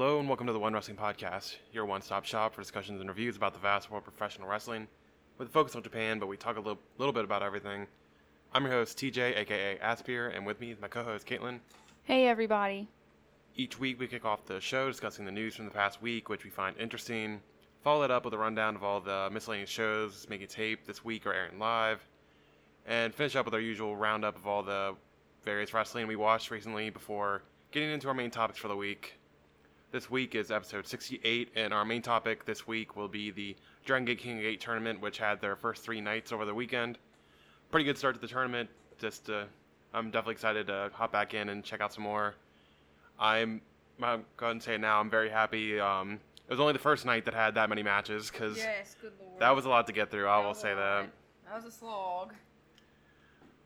Hello and welcome to the One Wrestling Podcast, your one-stop shop for discussions and reviews about the vast world of professional wrestling, with a focus on Japan, but we talk a little, little bit about everything. I'm your host TJ, aka Aspir, and with me is my co-host Caitlin. Hey everybody. Each week we kick off the show discussing the news from the past week, which we find interesting. Follow it up with a rundown of all the miscellaneous shows making tape this week or airing live, and finish up with our usual roundup of all the various wrestling we watched recently before getting into our main topics for the week. This week is episode 68, and our main topic this week will be the Dragon Gate King Gate tournament, which had their first three nights over the weekend. Pretty good start to the tournament. Just, uh, I'm definitely excited to hop back in and check out some more. I'm, I'm going to say it now, I'm very happy. Um, it was only the first night that had that many matches, because Yes, that was a lot to get through, I will say that. That was a slog.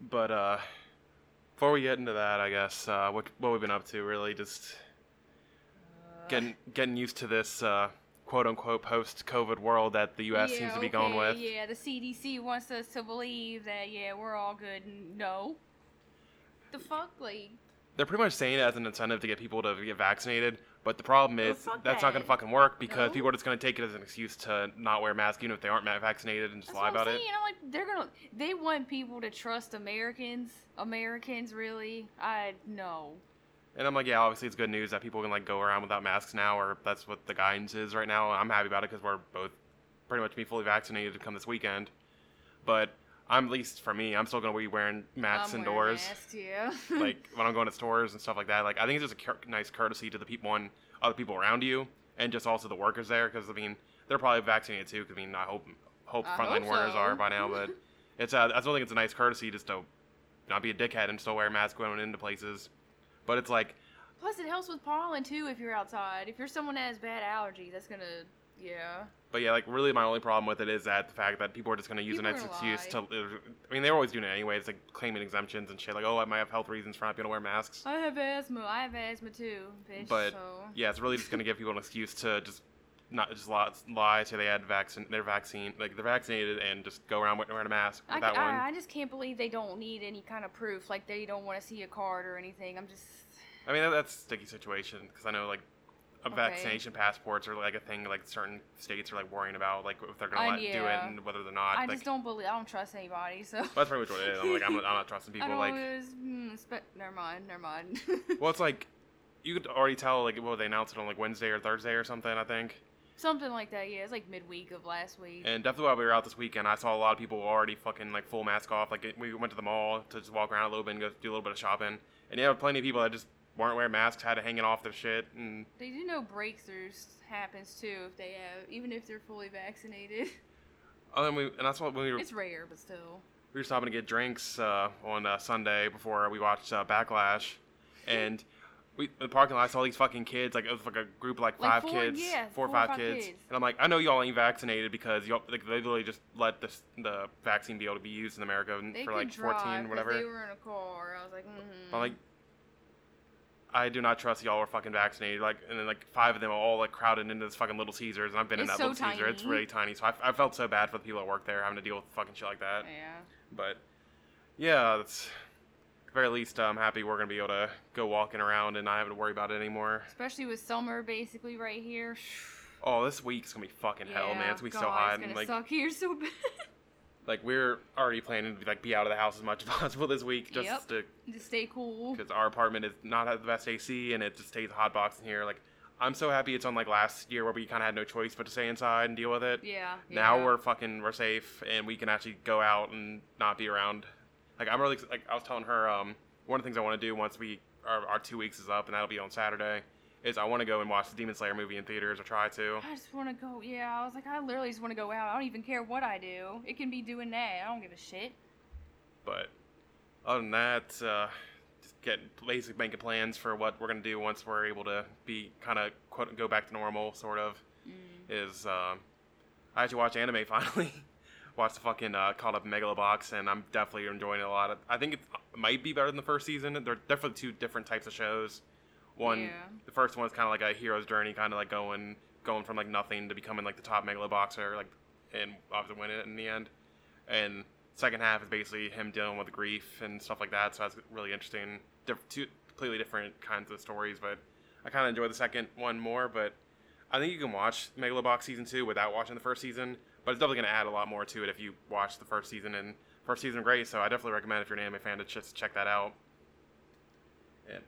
But, uh, before we get into that, I guess, uh, what, what we've been up to, really, just getting getting used to this uh, quote unquote post COVID world that the U.S. seems to be going with. Yeah, the CDC wants us to believe that yeah we're all good. No. The fuck, like They're pretty much saying it as an incentive to get people to get vaccinated, but the problem is fuck that's not going to fucking work because No. people are just going to take it as an excuse to not wear masks, even if they aren't vaccinated, and just that's lie about it. saying. I'm like they're gonna they want people to trust Americans. Americans really? I no. And I'm like, yeah, obviously it's good news that people can like go around without masks now, or that's what the guidance is right now. I'm happy about it because we're both pretty much be fully vaccinated to come this weekend. But I'm at least for me, I'm still going to be wearing masks I'm wearing indoors. masks, yeah. like when I'm going to stores and stuff like that. Like I think it's just a cur- nice courtesy to the people and other people around you, and just also the workers there, because I mean they're probably vaccinated too. 'cause, I mean I hope hope I frontline hope workers so. are by now, but it's uh, I still think it's a nice courtesy just to not be a dickhead and still wear a mask going into places. But it's like Plus, it helps with pollen too if you're outside. If you're someone that has bad allergies, that's gonna yeah. But yeah, like really, my only problem with it is that the fact that people are just to use People an are excuse to. I mean, they're always doing it anyway. It's like claiming exemptions and shit. Like, oh, I might have health reasons for not being able to wear masks. I have asthma. I have asthma too, bitch. But so. yeah, it's really just to give people an excuse to just not just lie, lie say they had vaccine, they're vaccine, like they're vaccinated, and just go around wearing a mask I, that one. I, I just can't believe they don't need any kind of proof. Like they don't want to see a card or anything. I'm just. I mean, that, that's a sticky situation because I know like. Okay. Vaccination passports are like a thing like certain states are like worrying about like if they're gonna Uh, let, do it and whether they're not. I like, just don't believe. I don't trust anybody. So. That's pretty much what it is. I'm like I'm, not- I'm not trusting I people. don't. Like always, mm, spe- never mind. Never mind. Well, it's like you could already tell like well they announced it on like Wednesday or Thursday or something I think. Something like that. Yeah, it's like midweek of last week. And definitely while we were out this weekend, I saw a lot of people already fucking like full mask off. Like it- we went to the mall to just walk around a little bit and go do a little bit of shopping. And yeah, plenty of people that just weren't wearing masks, had it hanging off their shit, and They do know breakthroughs happens too if they have, even if they're fully vaccinated. oh, and we and that's what when we were It's rare, but still. we were stopping to get drinks uh, on uh, Sunday before we watched uh, Backlash, and. We, the parking lot, I saw these fucking kids. Like it was like a group of like Like five four- kids, yeah, four or five, kids. and I'm like, I know y'all ain't vaccinated because y'all like they literally just let this the vaccine be able to be used in America They for could like drive 14 'cause whatever. They were in a car. I was like, mm-hmm. I'm like, I do not trust y'all are fucking vaccinated. Like, and then like five of them are all like crowded into this fucking little Caesars, and I've been in It's that so little Caesar. It's tiny. really tiny, so I, I felt so bad for the people that work there having to deal with fucking shit like that. yeah. But yeah, that's at the very least I'm happy we're gonna be able to go walking around and not having to worry about it anymore. Especially with summer basically right here. Oh, this week's gonna be fucking hell, man. It's gonna be God, so hot, It's and gonna like suck here so bad. like we're already planning to like be out of the house as much as possible this week, just Yep. to to stay cool. because our apartment is not have the best AC and it just stays hot box in here. Like, I'm so happy it's unlike last year where we kind of had no choice but to stay inside and deal with it. Yeah. Now yeah. we're fucking we're safe and we can actually go out and not be around. Like I'm really like I was telling her um one of the things I want to do once we our, our two weeks is up and that'll be on Saturday is I want to go and watch the Demon Slayer movie in theaters or try to. I just want to go. Yeah, I was like, I literally just want to go out. I don't even care what I do. It can be doing that. I don't give a shit. But other than that, uh, just get basic making plans for what we're gonna do once we're able to be kind of quote go back to normal, sort of. Is um, I actually watch anime finally. Watched the fucking uh, caught up Megalobox, and I'm definitely enjoying it a lot. I think it might be better than the first season. They're definitely two different types of shows. One, Yeah. the first one is kind of like a hero's journey, kind of like going going from like nothing to becoming like the top megalo boxer, like and obviously winning it in the end. And second half is basically him dealing with grief and stuff like that. So that's really interesting. Diff- two completely different kinds of stories, but I kind of enjoy the second one more. But I think you can watch Megalobox season two without watching the first season, but it's definitely going to add a lot more to it if you watch the first season. And first season great, so I definitely recommend if you're an anime fan to just check that out. And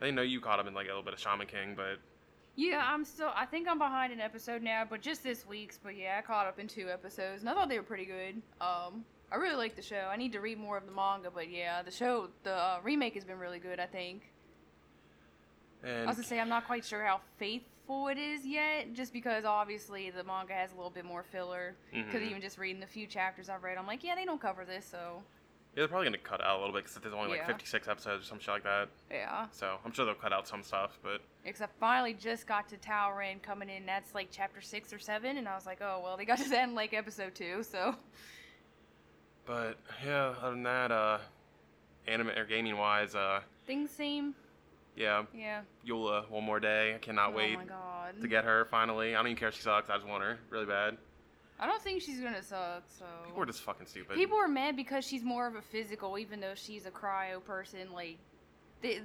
I didn't know you caught up in like a little bit of Shaman King, but Yeah, I'm still. I think I'm behind an episode now, but just this week's. But yeah, I caught up in two episodes, and I thought they were pretty good. Um, I really like the show. I need to read more of the manga, but yeah, the show, the uh, remake has been really good. I think. I was gonna say I'm not quite sure how it is yet, just because obviously the manga has a little bit more filler. Because Mhm. even just reading the few chapters I've read, I'm like, yeah, they don't cover this, so yeah, they're probably going to cut out a little bit because there's only like Yeah. 56 episodes or some shit like that. yeah. So I'm sure they'll cut out some stuff, but Except finally just got to Taorin coming in. That's like chapter six or seven, and I was like, oh well, they got to that in like episode two, so. but yeah, other than that, uh, anime or gaming wise, uh, Things seem, yeah, yeah. Eula, one more day. I cannot oh wait my god. to get her finally. I don't even care if she sucks. I just want her really bad. I don't think she's gonna suck. So. People are just fucking stupid. People are mad because she's more of a physical, even though she's a cryo person. Like, the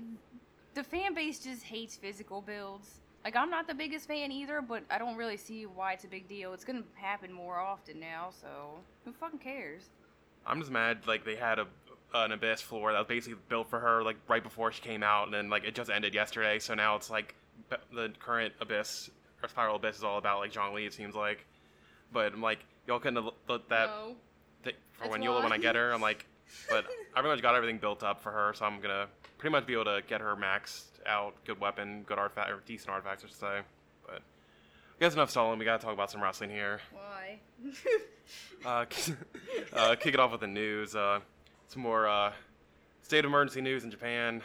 the fan base just hates physical builds. Like, I'm not the biggest fan either, but I don't really see why it's a big deal. It's gonna happen more often now, so who fucking cares? I'm just mad like they had a an abyss floor that was basically built for her like right before she came out, and then like it just ended yesterday. So now it's like the current abyss or spiral abyss is all about like Zhongli. It seems like, but I'm like y'all couldn't have let that no. th- for That's when Eula when I get her. I'm like, but I pretty much got everything built up for her, so I'm gonna pretty much be able to get her maxed out, good weapon, good artifact, or decent artifacts, I should say. But I guess enough stalling. We gotta talk about some wrestling here. Why? Uh, uh, kick it off with the news. Uh, some more uh, state of emergency news in Japan.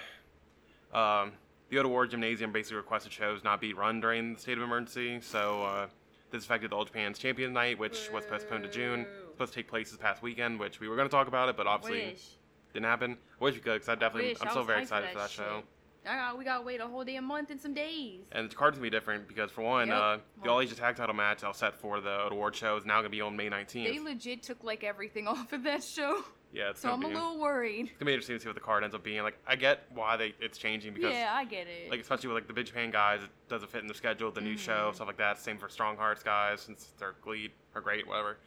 Um, the Ota Ward Gymnasium basically requested shows not be run during the state of emergency, so uh, this affected the All Japan's Champion Night, which was postponed to June. Supposed to take place this past weekend, which we were going to talk about it, but obviously Wish. didn't happen. I wish we could, because I definitely, Wish. I'm I still was very hyped excited for that, shit. show. I got, we gotta wait a whole day, damn month and some days. And the card's gonna be different because, for one, Yep. uh, the All Asia Tag Title match that was set for the Ota Ward show is now gonna be on May 19th. They legit took like everything off of that show, yeah, it's so I'm a little worried. It's gonna be interesting to see what the card ends up being. Like, I get why they it's changing because, Yeah, I get it. like, especially with like the Big Japan guys, it doesn't fit in the schedule. The new show, Mhm. stuff like that. Same for Strong Hearts guys, since they're Glee or great, whatever.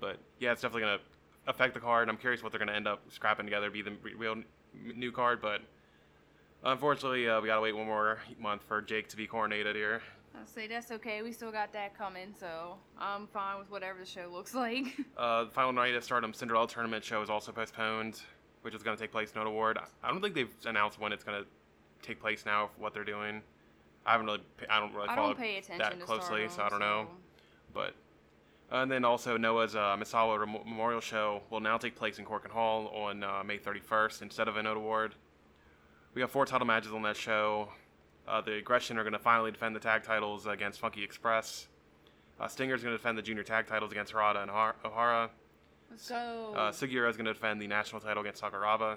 But yeah, it's definitely gonna affect the card. I'm curious what they're gonna end up scrapping together, be the real new card. But unfortunately, uh, we gotta wait one more month for Jake to be coronated here. Say that's okay. We still got that coming, so I'm fine with whatever the show looks like. Uh, the final night of Stardom Cinderella tournament show is also postponed, which is going to take place Ota Ward. I don't think they've announced when it's going to take place now. What they're doing, I haven't really, I don't really I follow don't pay attention that to closely, Stardom, so I don't know. so- But uh, and then also Noah's uh, Misawa Rem- Memorial Show will now take place in Korakuen Hall on uh, May 31st instead of a Ota Ward. We got four title matches on that show. Uh, the Aggression are going to finally defend the tag titles against Funky Express. Uh, Stinger's going to defend the junior tag titles against Harada and Har- Ohara. Let's go. Uh, Sugiura is going to defend the national title against Sakuraba,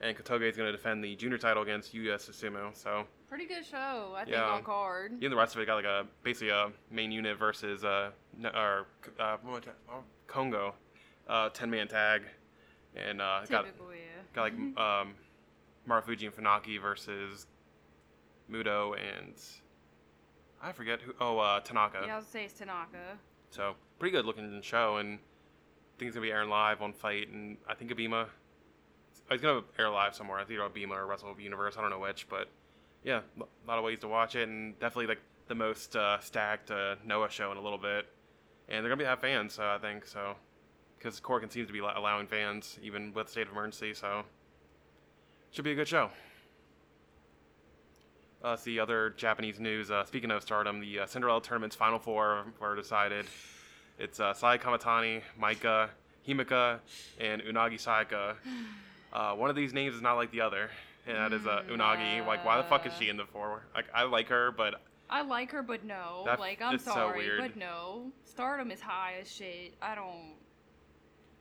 and Kotoge is going to defend the junior title against Yuya Susumu. So, Pretty good show, I think, Yeah. on card. you and the rest of it got like a basically a main unit versus uh, n- or uh, oh, Kongo, uh, ten man tag, and uh, got yeah. got like um, Marufuji and Funaki versus Muto and I forget who. Oh, uh, Tanaka. Yeah, I'll say it's Tanaka. So pretty good looking show, and I think it's gonna be airing live on FITE, and I think ABEMA. It's gonna air live somewhere. I think either on ABEMA or Wrestle Universe. I don't know which, but yeah, a lot of ways to watch it, and definitely like the most uh, stacked uh, Noah show in a little bit. And they're gonna be have fans, so I think so, because Korakuen seems to be allowing fans even with state of emergency, so should be a good show. Uh, see other Japanese news. Uh, speaking of Stardom, the uh, Cinderella tournament's final four were decided. It's uh, Saya Kamitani, Maika, Himika, and Unagi Sayaka. Uh, one of these names is not like the other, and that is uh, Mm, Unagi. Like, why the fuck is she in the four? Like, I like her, but I like her, but no. That- like, I'm so sorry, weird. but no. Stardom is high as shit. I don't.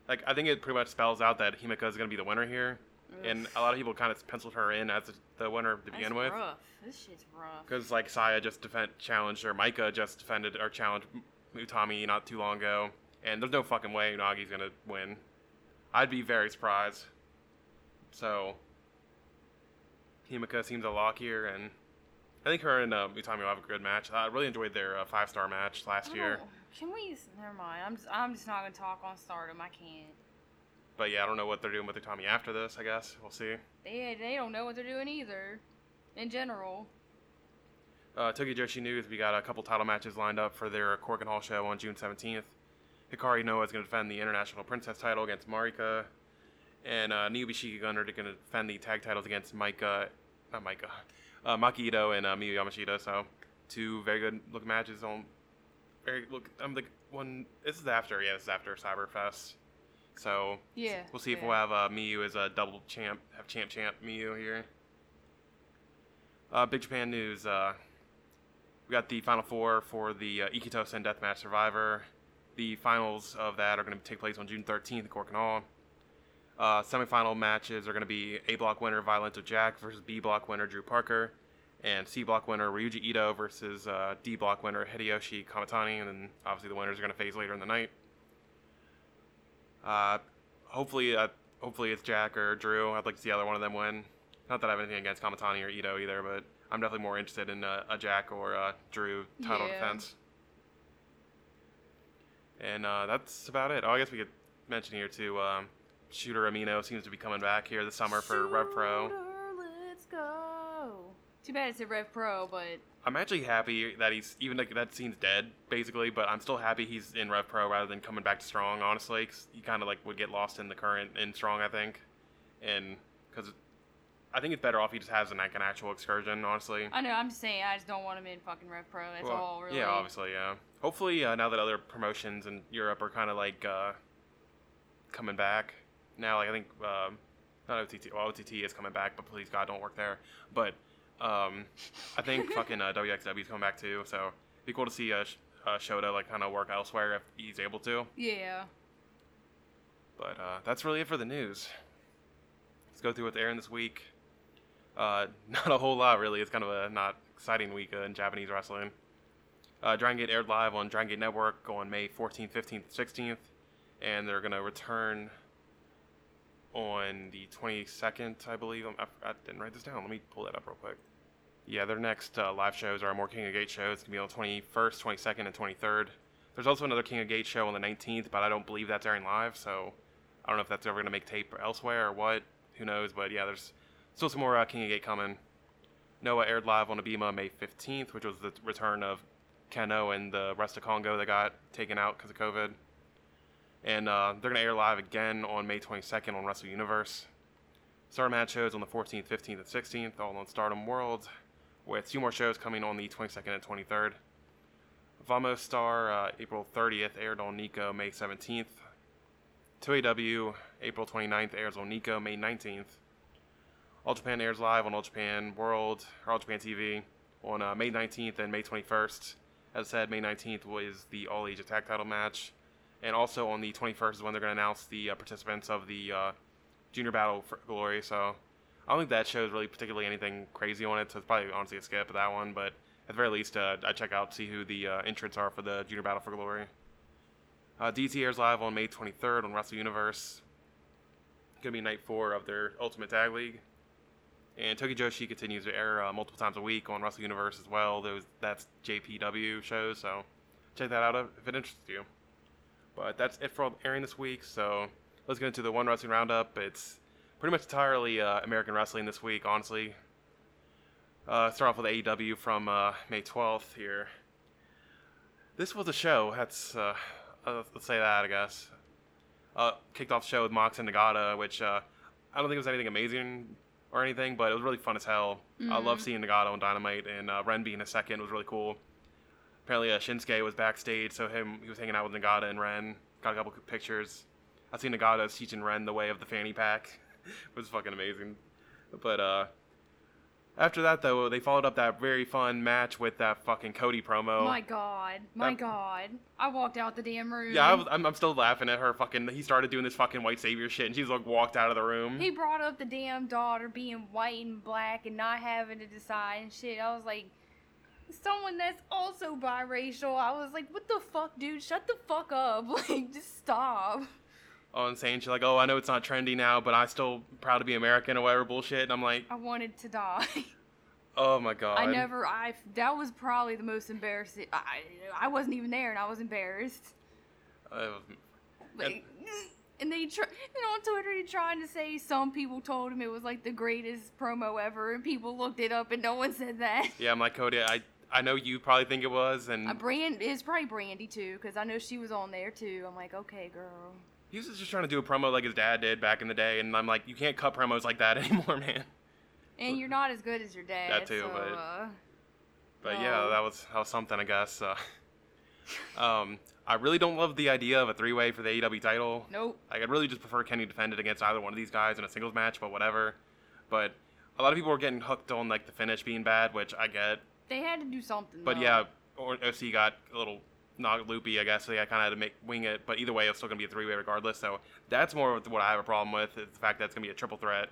like I think it pretty much spells out that Himika is gonna be the winner here. And a lot of people kind of penciled her in as the winner to That's begin with. rough. This shit's rough. Because like Saya just defend challenged or Maika just defended or challenged Utami not too long ago, and there's no fucking way Unagi's gonna win. I'd be very surprised. So Himika seems a lock here, and I think her and uh, Utami will have a good match. I really enjoyed their uh, five star match last year, Oh, Can we? Never mind. I'm just, I'm just not gonna talk on Stardom. I can't. But yeah, I don't know what they're doing with Utami after this. I guess we'll see. They they don't know what they're doing either. In general. Uh, Tokyo Joshi News, we got a couple title matches lined up for their Korakuen Hall show on June 17th. Hikari Noa is going to defend the International Princess title against Marika. And uh, Neo Biishiki-gun are going to defend the tag titles against Micah, not Micah, uh, Maki Ito and uh, Miyu Yamashita. So, two very good looking matches on. Very look. I'm the one. This is after, yeah, this is after Cyberfest. So Yeah. We'll see if we'll have uh, Miyu as a double champ, have champ champ Miyu here. Uh, Big Japan news. Uh, we got the final four for the uh, Ikkitousen Deathmatch Survivor. The finals of that are going to take place on June 13th at Korakuen Hall. Uh, semifinal matches are going to be A block winner Violento Jack versus B block winner Drew Parker, and C block winner Ryuji Ito versus uh, D block winner Hideyoshi Kamitani, and then obviously the winners are going to face later in the night. Uh, hopefully, uh, hopefully it's Jack or Drew. I'd like to see either one of them win. Not that I have anything against Kamitani or Ito either, but I'm definitely more interested in uh, a Jack or uh, Drew title Yeah. defense. And uh, that's about it. Oh, I guess we could mention here too. Um, Shota Umino seems to be coming back here this summer for Rev Pro. Let's go. Too bad it's a Rev Pro, but I'm actually happy that he's even like that scene's dead basically, but I'm still happy he's in Rev Pro rather than coming back to Strong. Honestly, 'cause he kind of like would get lost in the current in Strong, I think, and because I think it's better off he just has an, like an actual excursion. Honestly, I know. I'm just saying. I just don't want him in fucking Rev Pro. That's Well, all. Really. Yeah, obviously, yeah. Hopefully, uh, now that other promotions in Europe are kind of like uh, coming back now, like I think um, not OTT. Well, OTT is coming back, but please God, don't work there. But um, I think fucking uh, WXW is coming back too. So it'd be cool to see uh, Sh- uh, Shota like kind of work elsewhere if he's able to. Yeah. But uh, that's really it for the news. Let's go through what's airing this week. Uh, not a whole lot, really. It's kind of a not exciting week uh, in Japanese wrestling. Uh, Dragon Gate aired live on Dragon Gate Network on May 14th, 15th, 16th, and they're going to return on the 22nd, I believe. I'm, I, I didn't write this down. Let me pull that up real quick. Yeah, their next uh, live shows are more King of Gate shows. It's going to be on the 21st, 22nd, and 23rd. There's also another King of Gate show on the 19th, but I don't believe that's airing live, so I don't know if that's ever going to make tape elsewhere or what. Who knows? But yeah, there's still some more uh, King of Gate coming. Noah aired live on ABEMA May 15th, which was the return of Kano and the rest of Kongo that got taken out because of COVID. And uh, they're going to air live again on May 22nd on Wrestle Universe. Stardom had shows on the 14th, 15th, and 16th, all on Stardom World, with two more shows coming on the 22nd and 23rd. Vamos Star, uh, April 30th, aired on Nico May 17th. 2AW, April 29th, airs on Nico May 19th. All Japan airs live on All Japan World, or All Japan TV, on uh, May 19th and May 21st. As I said, May 19th was the All Asia Tag Title match. And also on the 21st is when they're going to announce the uh, participants of the uh, Junior Battle for Glory. So I don't think that shows really particularly anything crazy on it. So it's probably honestly a skip of that one. But at the very least, uh, I check out see who the uh, entrants are for the Junior Battle for Glory. Uh, DT airs live on May 23rd on Wrestle Universe. Gonna be night four of their Ultimate Tag League. And Tokyo Joshi continues to air uh, multiple times a week on Wrestle Universe as well. Those that's JPW shows, so check that out if it interests you. But that's it for airing this week. So let's get into the one wrestling roundup. It's pretty much entirely uh, American wrestling this week, honestly. Uh, start off with AEW from uh, May 12th here. This was a show. That's uh, uh, let's say that I guess. Uh, kicked off the show with Mox and Nagata, which uh, I don't think it was anything amazing or anything, but it was really fun as hell. I love seeing Nagata on Dynamite, and uh, Ren being a second was really cool. Apparently, uh, Shinsuke was backstage, so him he was hanging out with Nagata and Ren. Got a couple pictures. I seen Nagata teaching Ren the way of the fanny pack. it was fucking amazing. But uh, After that, though, they followed up that very fun match with that fucking Cody promo. My God, my That- God! I walked out the damn room. yeah, I was, I'm, I'm still laughing at her fucking. He started doing this fucking white savior shit, and she's like walked out of the room. He brought up the damn daughter being white and black and not having to decide and shit. I was like, someone that's also biracial. I was like, what the fuck, dude? Shut the fuck up. Like, just stop. on saying she's like, "Oh, I know it's not trendy now, but I still proud to be American or whatever bullshit." And I'm like, I wanted to die. "Oh my god." I never. I. That was probably the most embarrassing. I. I wasn't even there, and I was embarrassed. Uh, Like, and they try. You know, on Twitter, he trying to say some people told him it was like the greatest promo ever, and people looked it up, and no one said that. yeah, I'm like Cody. I I know you probably think it was, and Uh, Brand is probably Brandi too, because I know she was on there too. I'm like, okay, girl. he was just trying to do a promo like his dad did back in the day, and I'm like, you can't cut promos like that anymore, man. And you're not as good as your dad. That too, so, but- uh, But yeah, Oh. that was that was something, I guess. Uh, um, I really don't love the idea of a three-way for the AEW title. nope. Like, I'd really just prefer Kenny defend it against either one of these guys in a singles match, but whatever. But a lot of people were getting hooked on like the finish being bad, which I get. They had to do something. But though. yeah, or OC got a little not loopy, I guess. So yeah, I kind of had to make wing it. But either way, it's still gonna be a three-way regardless. So that's more of what I have a problem with is the fact that it's gonna be a triple threat,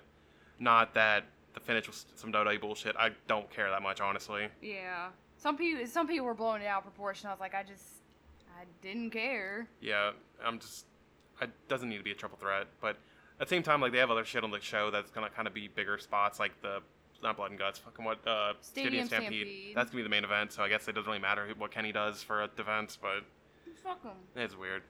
not that the finish was some WWE bullshit. I don't care that much, honestly. Yeah. Some people, some people were blowing it out of proportion. I was like, I just, I didn't care. Yeah, I'm just. It doesn't need to be a triple threat, but at the same time, like they have other shit on the show that's gonna kind of be bigger spots, like the not blood and guts, fucking what uh, Stadium Stampede. That's gonna be the main event, so I guess it doesn't really matter what Kenny does for a defense, but Fuck them. it's weird.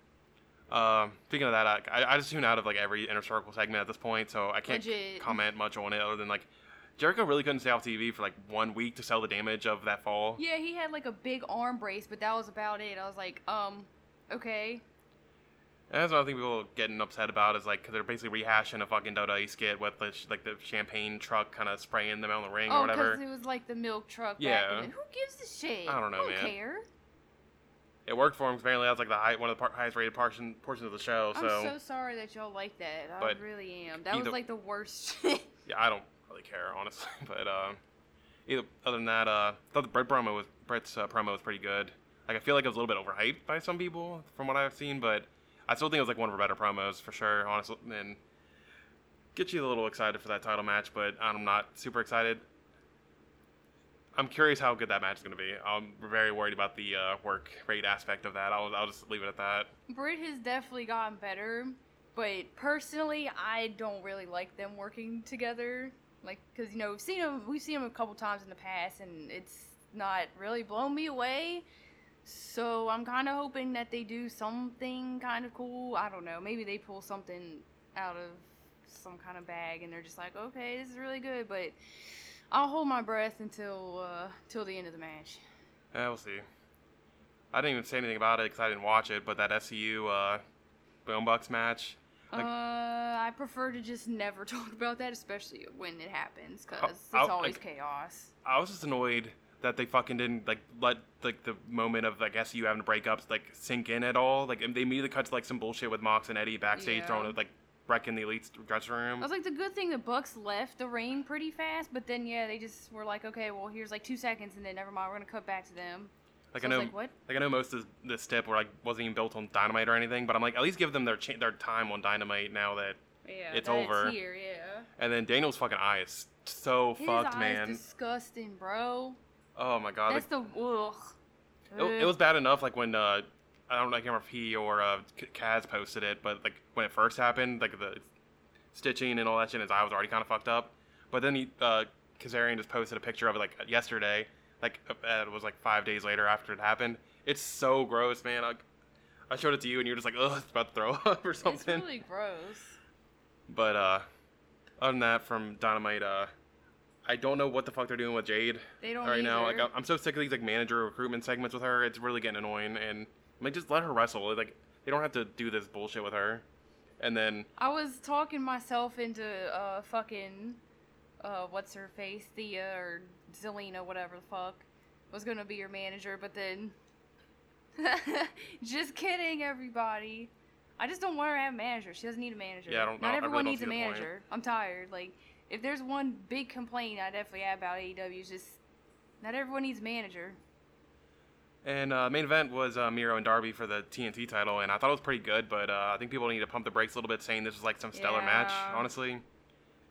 Um, speaking of that, I, I just tune out of like every inner circle segment at this point, so I can't Legit. comment much on it other than like Jericho really couldn't stay off TV for like one week to sell the damage of that fall. Yeah, he had like a big arm brace, but that was about it. I was like, um, okay. And that's I think people are getting upset about is like because they're basically rehashing a fucking WWE skit with the sh- like the champagne truck kind of spraying them on the ring or Oh, whatever. because it was like the milk truck. Yeah. Who gives a shit? I don't know, I man. don't care. It worked for him. Apparently, that's like the high, one of the par- highest rated portion, portions of the show. So. I'm So, so sorry that y'all like that. I But really am. That either- was like the worst shit. yeah, I don't really care honestly. But uh, either other than that, uh, I thought the Britt promo was Britt's uh, promo was pretty good. Like I feel like it was a little bit overhyped by some people from what I've seen, but I still think it was like one of her better promos for sure. Honestly, and get you a little excited for that title match, but I'm not super excited. I'm curious how good that match is going to be. I'm very worried about the uh, work rate aspect of that. I'll, I'll just leave it at that. Britt has definitely gotten better, but personally, I don't really like them working together. Like, cause you know we've seen them, we've seen them a couple times in the past, and it's not really blown me away. So I'm kind of hoping that they do something kind of cool. I don't know. Maybe they pull something out of some kind of bag, and they're just like, okay, this is really good. But I'll hold my breath until uh, till the end of the match. Yeah, we'll see. I didn't even say anything about it because I didn't watch it, but that SCU uh, Boom Bucks match. Like- uh, I prefer to just never talk about that, especially when it happens, because it's I'll- always like- chaos. I was just annoyed that they fucking didn't like let like the moment of like SCU having to break up like sink in at all. Like they immediately cut to like some bullshit with Mox and Eddie backstage Yeah. throwing it like wrecking the elite's dressing room. I was like, the good thing the Bucks left the ring pretty fast, but then yeah, they just were like, okay, well here's like two seconds, and then never mind, we're gonna cut back to them. Like so I I know, was like, what? like I know most of this stip where like wasn't even built on Dynamite or anything, but I'm like at least give them their cha- their time on Dynamite now that. Yeah, It's that over. here, yeah. And then Daniel's fucking eye is so His fucked, man. disgusting, bro. Oh my god. That's the ugh. It, it was bad enough, like when uh, I don't know, I can't remember if he or uh, Kaz posted it, but like when it first happened, like the stitching and all that shit, his eye was already kind of fucked up. But then he, uh, Kazarian just posted a picture of it like yesterday, like uh, it was like five days later after it happened. It's so gross, man. I, I showed it to you, and you're just like, ugh, it's about to throw up or something. It's really gross. But uh, other than that, from Dynamite, uh, I don't know what the fuck they're doing with Jade They don't right now. Like. I'm- so sick of these like manager recruitment segments with her. It's really getting annoying. And I like just let her wrestle. Like they don't have to do this bullshit with her. And then I was talking myself into uh fucking uh what's her face Thea or Zelina whatever the fuck was gonna be your manager, but then just kidding everybody. I just don't want her to have a manager. She doesn't need a manager. Yeah, I don't- Not I everyone really needs a manager. I'm tired. Like if there's one big complaint I definitely have about AEW is just not everyone needs a manager. And uh, main event was uh, Miro and Darby for the TNT title, and I thought it was pretty good, but uh, I think people need to pump the brakes a little bit, saying this was like some stellar match, honestly.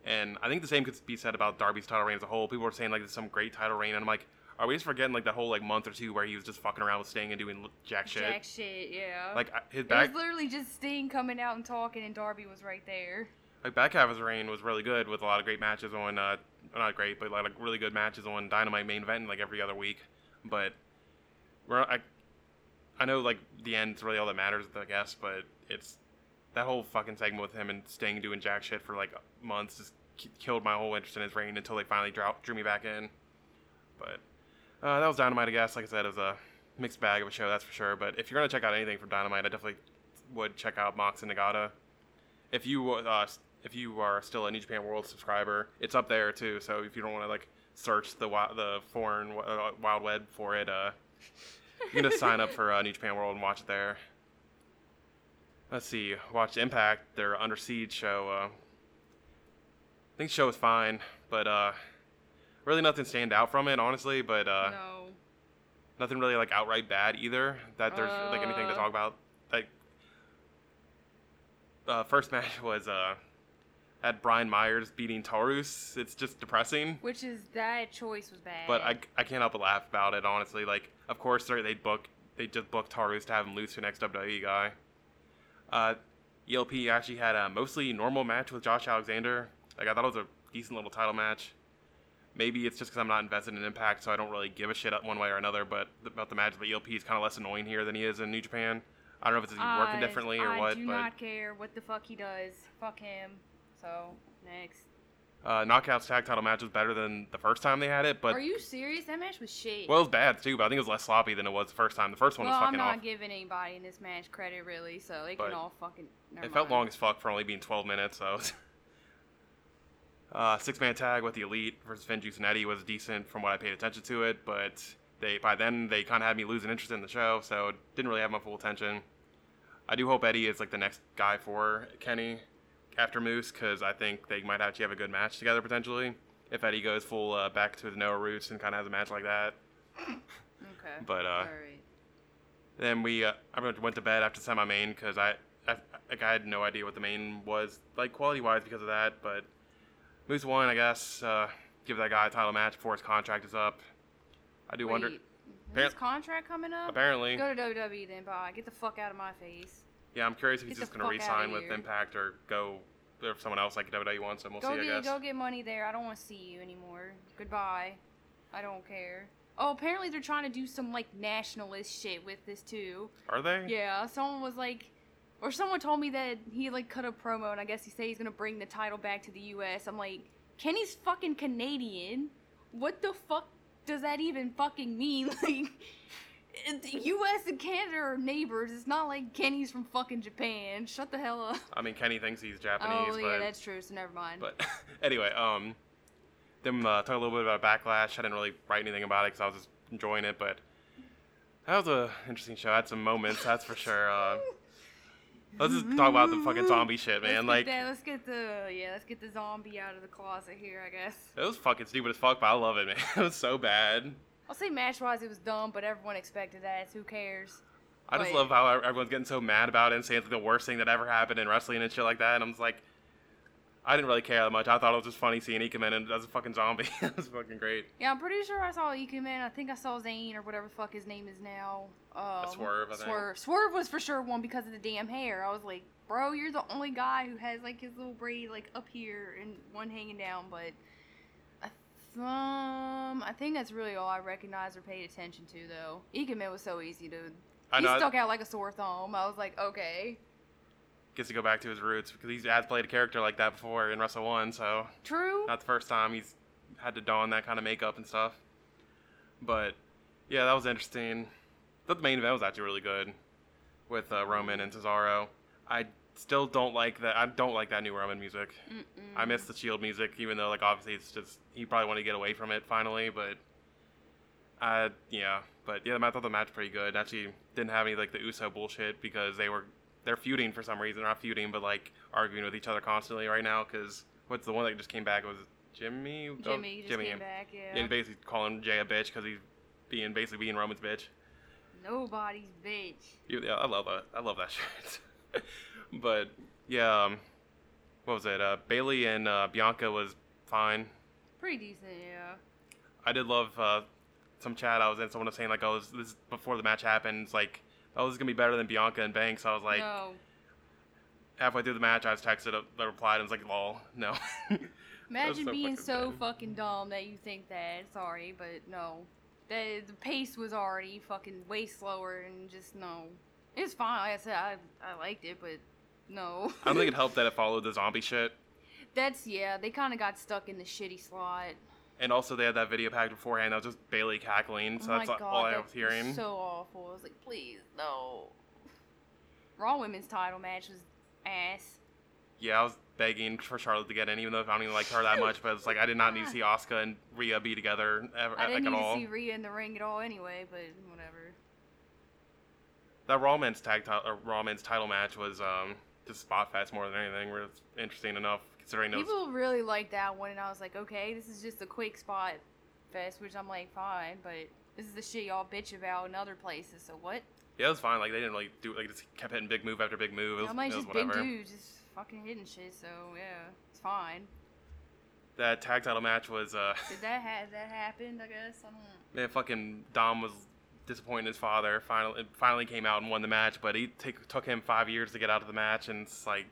And I think the same could be said about Darby's title reign as a whole. People were saying like this is some great title reign, and I'm like, are we just forgetting like that whole like month or two where he was just fucking around with Sting and doing jack shit? Jack shit, yeah. Like his it back, was literally just Sting coming out and talking, and Darby was right there. Like back half of his reign was really good with a lot of great matches on, uh, not great, but like, really good matches on Dynamite main event like every other week. But we're I, I know like the end's really all that matters, I guess, but it's that whole fucking segment with him and Sting doing jack shit for like months just killed my whole interest in his reign until they finally drew, drew me back in. But uh, that was Dynamite, I guess. Like I said, it was a mixed bag of a show, that's for sure. But if you're gonna check out anything from Dynamite, I definitely would check out Mox and Nagata. If you uh, if you are still a New Japan World subscriber, it's up there too. So if you don't want to like search the the foreign uh, wild web for it, uh, you can just sign up for uh, New Japan World and watch it there. Let's see, watch Impact, their Under Siege show. Uh, I think the show was fine, but uh, really nothing stand out from it, honestly. But uh, no. nothing really like outright bad either. That there's like anything to Uh. talk about. Like, uh, first match was uh, had Brian Myers beating Taurus. It's just depressing. Which is that choice was bad. But I, I can't help but laugh about it, honestly. Like, of course, they they book they just booked Taurus to have him lose to next WWE guy. Uh, ELP actually had a mostly normal match with Josh Alexander. Like, I thought it was a decent little title match. Maybe it's just because I'm not invested in Impact, so I don't really give a shit one way or another. But about the match, but ELP is kind of less annoying here than he is in New Japan. I don't know if it's he's working differently or I what, I do but not care what the fuck he does. Fuck him. So next. uh, Knockouts tag title match was better than the first time they had it. But Are you serious? That match was shit. well, it was bad too. But I think it was less sloppy than it was the first time. The first one well, was I'm fucking not off. giving anybody in this match credit really, so they But can all fucking. Never it felt mind. long as fuck for only being 12 minutes, so. uh, six man tag with the Elite versus Finn Eddie was decent from what I paid attention to it, but they by then they kind of had me losing interest in the show, so didn't really have my full attention. I do hope Eddie is like the next guy for Kenny after Moose, because I think they might actually have a good match together potentially. If Eddie goes full uh, back to his Noah roots and kind of has a match like that. Okay. But, uh. Then we, uh, I went- went to bed after semi main because I, I, like, I had no idea what the main was like quality wise because of that. But Moose won, I guess. Uh, give that guy a title match before his contract is up. I do wonder. Wait, Appar- his contract coming up? Apparently, Go to WWE then, bye. Get the fuck out of my face. Yeah. I'm curious if he's Get just the fuck outta re-sign with here. Impact or go if someone else like WWE wants him. We'll go see. I get guess. go get money there. I don't want to see you anymore. Goodbye. I don't care. Oh, apparently they're trying to do some like nationalist shit with this too. Are they? Yeah, someone was like, or someone told me that he like cut a promo, and I guess he said he's gonna bring the title back to the U.S. I'm like, Kenny's fucking Canadian. What the fuck does that even fucking mean? Like, the U.S. and Canada are neighbors. It's not like Kenny's from fucking Japan. Shut the hell up. I mean, Kenny thinks he's Japanese, oh but yeah, that's true. So never mind. But anyway, um, them uh, talk a little bit about backlash. I didn't really write anything about it because I was just enjoying it, but that was a interesting show. Had some moments, that's for sure. Uh, let's just talk about the fucking zombie shit, man. let's Like that, let's get the yeah, let's get the zombie out of the closet here. I guess. it was fucking stupid as fuck, but I love it, man. it was so bad. I'll say match wise it was dumb, but everyone expected that. So who cares? I just love how everyone's getting so mad about it and saying it's like the worst thing that ever happened in wrestling and shit like that. And I'm just like, I didn't really care that much. I thought it was just funny seeing Ikemen and as a fucking zombie. it was fucking great. Yeah, I'm pretty sure I saw Ikemen. I think I saw Zane or whatever the fuck his name is now. Um, Swerve, I think. Swerve. Swerve was for sure one because of the damn hair. I was like, bro, you're the only guy who has like his little braid like up here and one hanging down. But um, I think that's really all I recognized or paid attention to though. Ikemen was so easy to. I He know. stuck out like a sore thumb. I was like, okay, Gets to go back to his roots because he has played a character like that before in Wrestle One, so true. not the first time he's had to don that kind of makeup and stuff. But yeah, that was interesting. The main event was actually really good with uh, Roman and Cesaro. I still don't like that. I don't like that new Roman music. Mm-mm. I miss the Shield music, even though like obviously it's just he probably want to get away from it finally. But uh, yeah, but yeah, I thought the match pretty good. Actually, didn't have any like the Uso bullshit because they were they're feuding for some reason. Not feuding, but like arguing with each other constantly right now because what's the one that just came back? Was Jimmy. Jimmy? Oh, Jimmy just came back. Yeah. Yeah, basically calling Jay a bitch because he's being basically being Roman's bitch. Nobody's bitch. Yeah, I love that. I love that shit. But yeah, um, what was it? Uh, Bayley and uh, Bianca was fine. Pretty decent, yeah. I did love uh, some chat I was in. Someone was saying like, "Oh, this, this is before the match happens, like, "Oh, this is gonna be better than Bianca and Banks." I was like, no. halfway through the match, I was texted a, a reply and I was like, "Lol, no." Imagine so being fucking so bad. fucking dumb that you think that. Sorry, but no. The, the pace was already fucking way slower and just no. It was fine. Like I said, I, I liked it, but no. I don't think it helped that it followed the zombie shit, That's, yeah, they kind of got stuck in the shitty slot. and also they had that video packed beforehand. That was just Bayley cackling, so oh that's god, all I that was hearing. so awful. I was like, please, no. Raw Women's title match was ass. Yeah, I was begging for Charlotte to get in, even though I don't even like her that much. But it's like I did not need to see Asuka and Rhea be together ever, I like didn't at need all. to see Rhea in the ring at all anyway, but whatever. That Raw Men's tag Raw Men's title match was um, just spot fest more than anything. Where it's interesting enough considering those. People really liked that one, and I was like, okay, this is just a quick spot fest, which I'm like, fine, but this is the shit y'all bitch about in other places, so what? Yeah, it was fine. Like they didn't really do. It like just kept hitting big move after big move. It was, I'm like, it was just big whatever. dudes, just fucking hitting shit, so yeah, it's fine. That tag title match was uh, Did that ha- that happened? I guess I don't. man, fucking Dom was disappointed his father. Finally, finally came out and won the match, but he take, took him five years to get out of the match, and it's like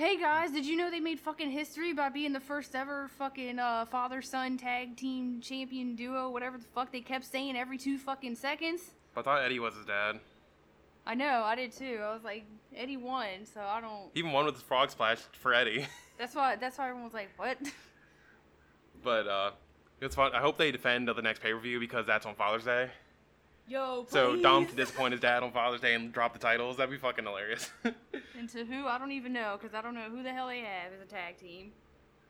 Hey guys, did you know they made fucking history by being the first ever fucking uh, father son tag team champion duo, whatever the fuck they kept saying every two fucking seconds? I thought Eddie was his dad. I know, I did too. I was like, Eddie won, so I don't. Even won with his frog splash for Eddie. That's why. That's why everyone was like, "What?" but uh, it's fun. I hope they defend at the next pay per view because that's on Father's Day. Yo, please. So Dom can disappoint his dad on Father's Day and drop the titles. That'd be fucking hilarious. And to who? I don't even know, cause I don't know who the hell they have as a tag team.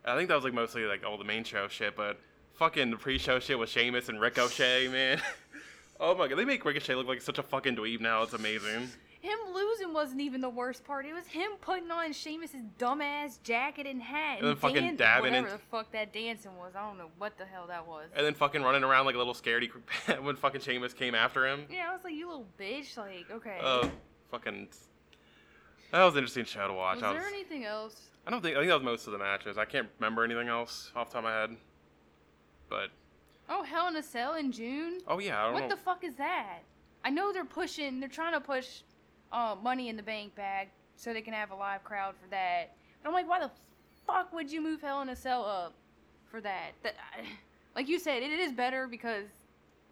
I think that was like mostly like all the main show shit, but fucking the pre-show shit with Sheamus and Ricochet, man. oh my god, they make Ricochet look like such a fucking dweeb now. It's amazing. Him losing wasn't even the worst part. It was him putting on Sheamus's dumbass jacket and hat And then fucking dan- dabbing whatever and- the fuck that dancing was. I don't know what the hell that was. And then fucking running around like a little scaredy when fucking Sheamus came after him. Yeah, I was like, you little bitch. Like, okay. Oh, fucking. That was an interesting show to watch. was I there anything else? I don't think. I think that was most of the matches. I can't remember anything else off the top of my head. But Oh, Hell in a Cell in June. oh yeah, I don't What know. the fuck is that? I know they're pushing. They're trying to push uh, Money in the Bank bag so they can have a live crowd for that. But I'm like, why the fuck would you move Hell in a Cell up for that? That, I, like you said, it is better because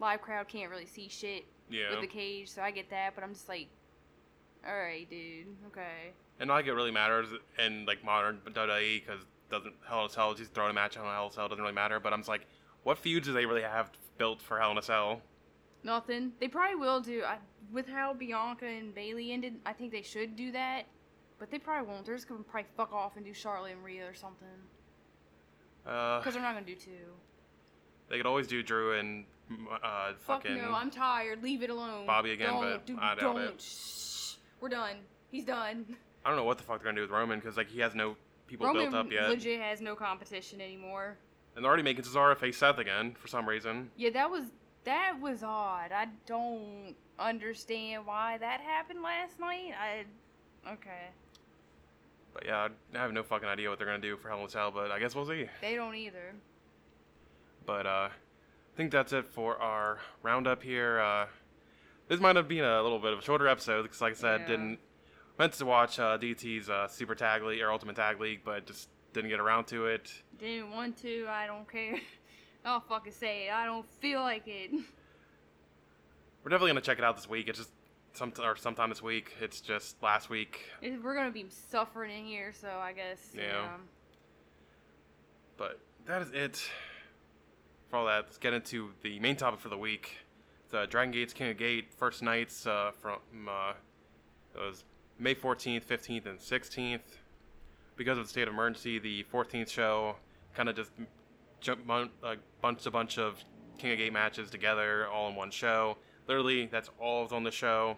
live crowd can't really see shit yeah. with the cage. So I get that, but I'm just like, all right, dude, okay. And not like it really matters in like modern WWE because doesn't Hell in a Cell just throwing a match on Hell in a Cell doesn't really matter. But I'm just like, what feuds do they really have built for Hell in a Cell? Nothing. They probably will do. I, with how Bianca and Bayley ended, I think they should do that. But they probably won't. They're just gonna probably fuck off and do Charlotte and Rhea or something. Uh, Because they're not gonna do two. they could always do Drew and uh, Fuck fucking. no, I'm tired. Leave it alone. Bobby again, don't, but dude, I doubt don't. it. Shh. We're done. He's done. I don't know what the fuck they're gonna do with Roman because like he has no people Roman built up yet, legit has no competition anymore. and they're already making Cesaro face Seth again for some reason. Yeah, that was that was odd. I don't understand why that happened last night. I okay. But yeah, I have no fucking idea what they're gonna do for Hell in a Cell, but I guess we'll see. They don't either. But uh, I think that's it for our roundup here. Uh, this might have been a little bit of a shorter episode because, like I said, Yeah. didn't meant to watch uh, DT's uh, Super Tag League or Ultimate Tag League, but just didn't get around to it. Didn't want to. I don't care. I'll fucking say it. I don't feel like it. We're definitely gonna check it out this week. It's just some or sometime this week. It's just last week, It- We're gonna be suffering in here, so I guess. Yeah. Yeah. but that is it for all that. Let's get into the main topic for the week. The Dragon Gate's King of Gate first nights uh, from uh, it was May 14th, 15th, and 16th. Because of the state of emergency, the 14th show kind of just jump bun- uh, bunched a bunch of King of Gate matches together all in one show. Literally, that's all that's on the show.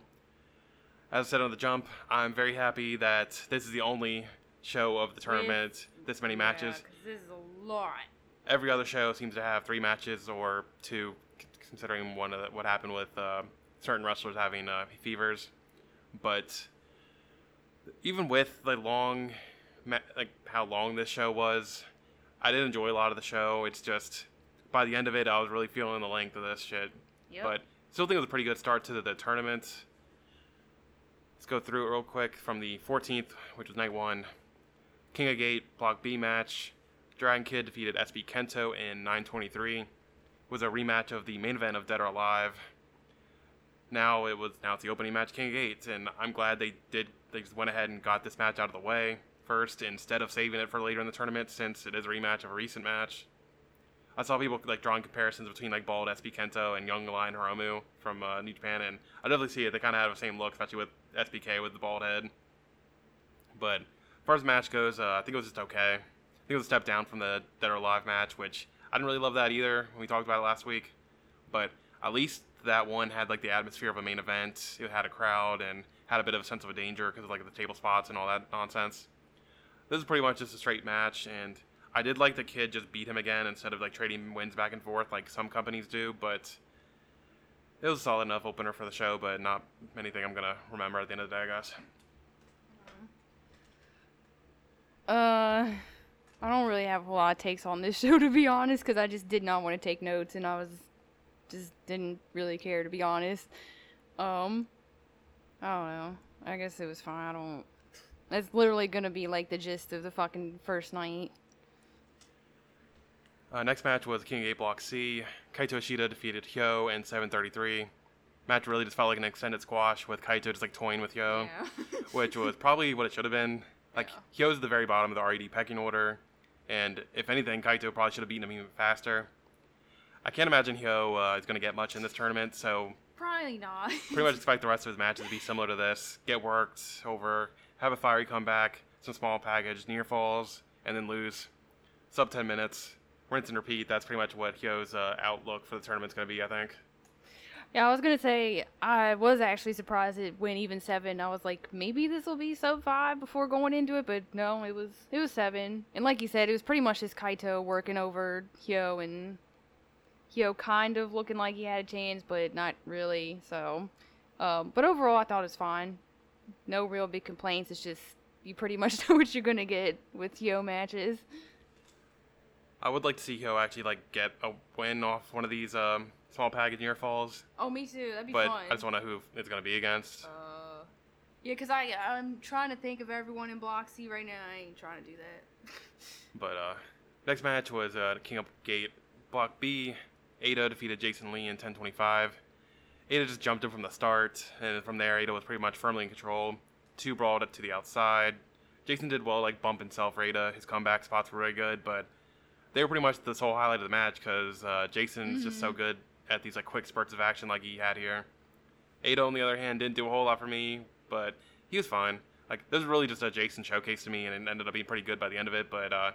As I said on the jump, I'm very happy that this is the only show of the tournament. With this many matches. Yeah, 'cause this is a lot. Every other show seems to have three matches or two, considering one of the, what happened with uh, certain wrestlers having uh, fevers. But even with the long, like how long this show was, I did enjoy a lot of the show. It's just by the end of it, I was really feeling the length of this shit. Yep. But still think it was a pretty good start to the, the tournament. Let's go through it real quick from the 14th, which was night one. King of Gate Block B match. Dragon Kid defeated SB Kento in 923. Was a rematch of the main event of Dead or Alive. Now it was now it's the opening match King of Gate, and I'm glad they did they just went ahead and got this match out of the way first instead of saving it for later in the tournament since it is a rematch of a recent match. I saw people like drawing comparisons between like bald SB Kento and young Lion Hiromu from uh, New Japan, and I definitely see it. They kind of have the same look, especially with SBK with the bald head. But as far as the match goes, uh, I think it was just okay. I think it was a step down from the Dead or Alive match, which I didn't really love that either when we talked about it last week. But at least that one had like the atmosphere of a main event. It had a crowd and had a bit of a sense of a danger because of like the table spots and all that nonsense. This is pretty much just a straight match, and I did like the kid just beat him again instead of like trading wins back and forth like some companies do. But it was a solid enough opener for the show, but not anything I'm gonna remember at the end of the day, I guess. Uh, I don't really have a lot of takes on this show to be honest, because I just did not want to take notes and I was just didn't really care to be honest. Um, I don't know. I guess it was fine. I don't. That's literally gonna be like the gist of the fucking first night. Uh, next match was King 8 Block C. Kaito Ishida defeated Hyo in 733. Match really just felt like an extended squash with Kaito just like toying with Hyo, which was probably what it should have been. Like Hyo's at the very bottom of the RED pecking order, and if anything, Kaito probably should have beaten him even faster. I can't imagine Hyo uh, is going to get much in this tournament, so Probably not. pretty much expect the rest of his matches to be similar to this. Get worked over, have a fiery comeback, some small package, near falls, and then lose. Sub 10 minutes. Rinse and repeat. That's pretty much what Hyo's uh, outlook for the tournament's going to be, I think. Yeah, I was gonna say I was actually surprised it went even seven. I was like, maybe this will be sub five before going into it, but no, it was it was seven. And like you said, it was pretty much just Kaito working over Hyo and Hyo kind of looking like he had a chance, but not really. So, um, but overall, I thought it was fine. No real big complaints. It's just you pretty much know what you're gonna get with Hyo matches. I would like to see Hyo actually like get a win off one of these um, small package near falls, Oh, me too. That'd be but fun. I just want to know who it's going to be against. Uh, yeah, cause I I'm trying to think of everyone in Block C right now. I ain't trying to do that. But uh, next match was uh, King of Gate Block B. Eita defeated Jason Lee in 1025. Eita just jumped him from the start, and from there, Eita was pretty much firmly in control. Two brawled it to the outside. Jason did well, like bump himself for Eita. His comeback spots were really good, but they were pretty much the sole highlight of the match because uh, Jason's just so good at these like quick spurts of action like he had here. Eita, on the other hand, didn't do a whole lot for me, but he was fine. Like this was really just a Jason showcase to me, and it ended up being pretty good by the end of it. But uh,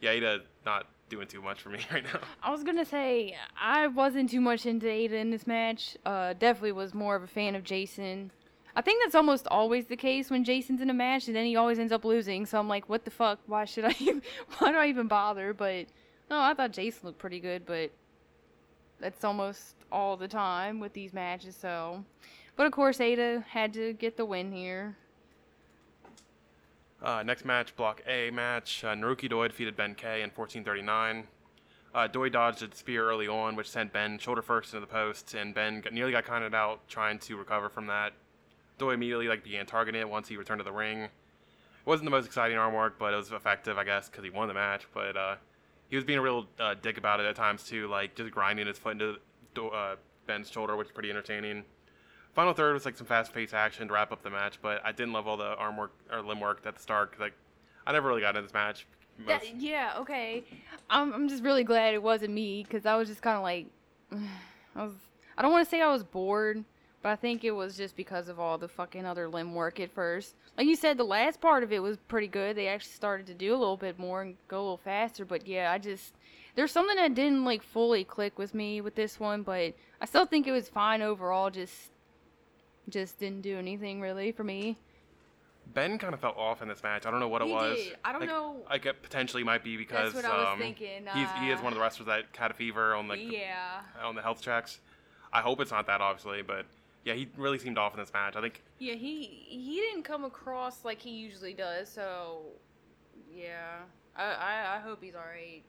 yeah, Eita not doing too much for me right now. I was gonna say I wasn't too much into Eita in this match. Uh, definitely was more of a fan of Jason. I think that's almost always the case when Jason's in a match, and then he always ends up losing. So I'm like, what the fuck? Why should I? Why do I even bother? But no, I thought Jason looked pretty good, but that's almost all the time with these matches. So, but of course, Eita had to get the win here. Uh, next match, Block A match. Uh, Naruki Doi defeated Ben K in 1439. Uh, Doi dodged a spear early on, which sent Ben shoulder first into the post, and Ben got, nearly got counted out trying to recover from that. Doi immediately like began targeting it once he returned to the ring. It wasn't the most exciting arm work, but it was effective, I guess, because he won the match. But uh, he was being a real uh, dick about it at times too, like just grinding his foot into uh, Ben's shoulder, which is pretty entertaining. Final third was like some fast-paced action to wrap up the match, but I didn't love all the arm work or limb work at the start. 'cause, like, I never really got into this match. That- yeah, okay. I'm, I'm just really glad it wasn't me because I was just kind of like, I was. I don't want to say I was bored, but I think it was just because of all the fucking other limb work at first. Like you said, the last part of it was pretty good. They actually started to do a little bit more and go a little faster. But yeah, I just there's something that didn't like fully click with me with this one, but I still think it was fine overall. Just just didn't do anything really for me. Ben kind of felt off in this match. I don't know what He it was. did. I don't Like, know- Like it potentially might be because what I was um, thinking, he's, he is uh, one of the wrestlers that had a fever on like the- yeah. on the health checks. I hope it's not that, obviously, but yeah, he really seemed off in this match. I think Yeah, he he didn't come across like he usually does, so yeah. I I, I hope he's alright.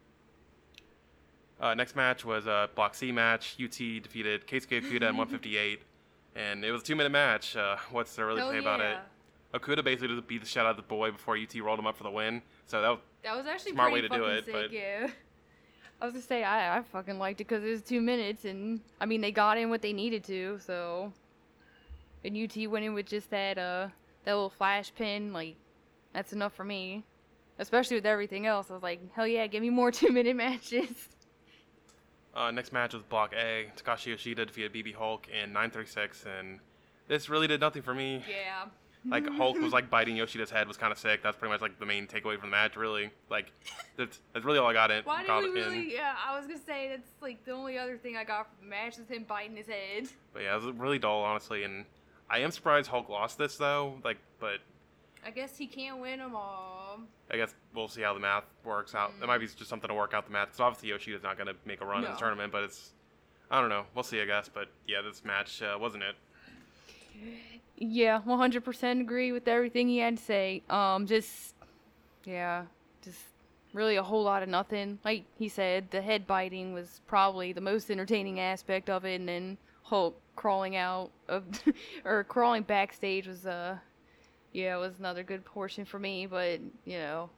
uh, next match was a Block C match. UT defeated Keisuke Okuda in 158, and it was a two-minute match. Uh, what's there really to Hell say about it? yeah. Okuda basically just beat the shit out of the boy before UT rolled him up for the win. So that was, That was actually Smart way to do it, sick, but- yeah. I was gonna say I I fucking liked it because it was two minutes and I mean they got in what they needed to so. And UT went in with just that uh that little flash pin like that's enough for me, especially with everything else. I was like hell yeah, give me more two minute matches. Uh, next match was Block A. Takashi Yoshida defeated BB Hulk in 936, and this really did nothing for me. Yeah. Like Hulk was like biting Yoshida's head was kind of sick. That's pretty much like the main takeaway from the match. Really, like that's, that's really all I got in. Why did we in. Yeah, I was gonna say that's like the only other thing I got from the match was him biting his head. But yeah, it was really dull, honestly. And I am surprised Hulk lost this though. Like, but I guess he can't win them all. I guess we'll see how the math works out. It might be just something to work out the math. Because obviously Yoshida's not going to make a run in No. the tournament, but it's I don't know. We'll see, I guess. But yeah, this match uh, wasn't it. Yeah, 100% agree with everything he had to say. Um, just, yeah, just really a whole lot of nothing. Like he said, the head biting was probably the most entertaining aspect of it, and then Hulk crawling out of, or crawling backstage was, uh, yeah, it was another good portion for me, but, you know,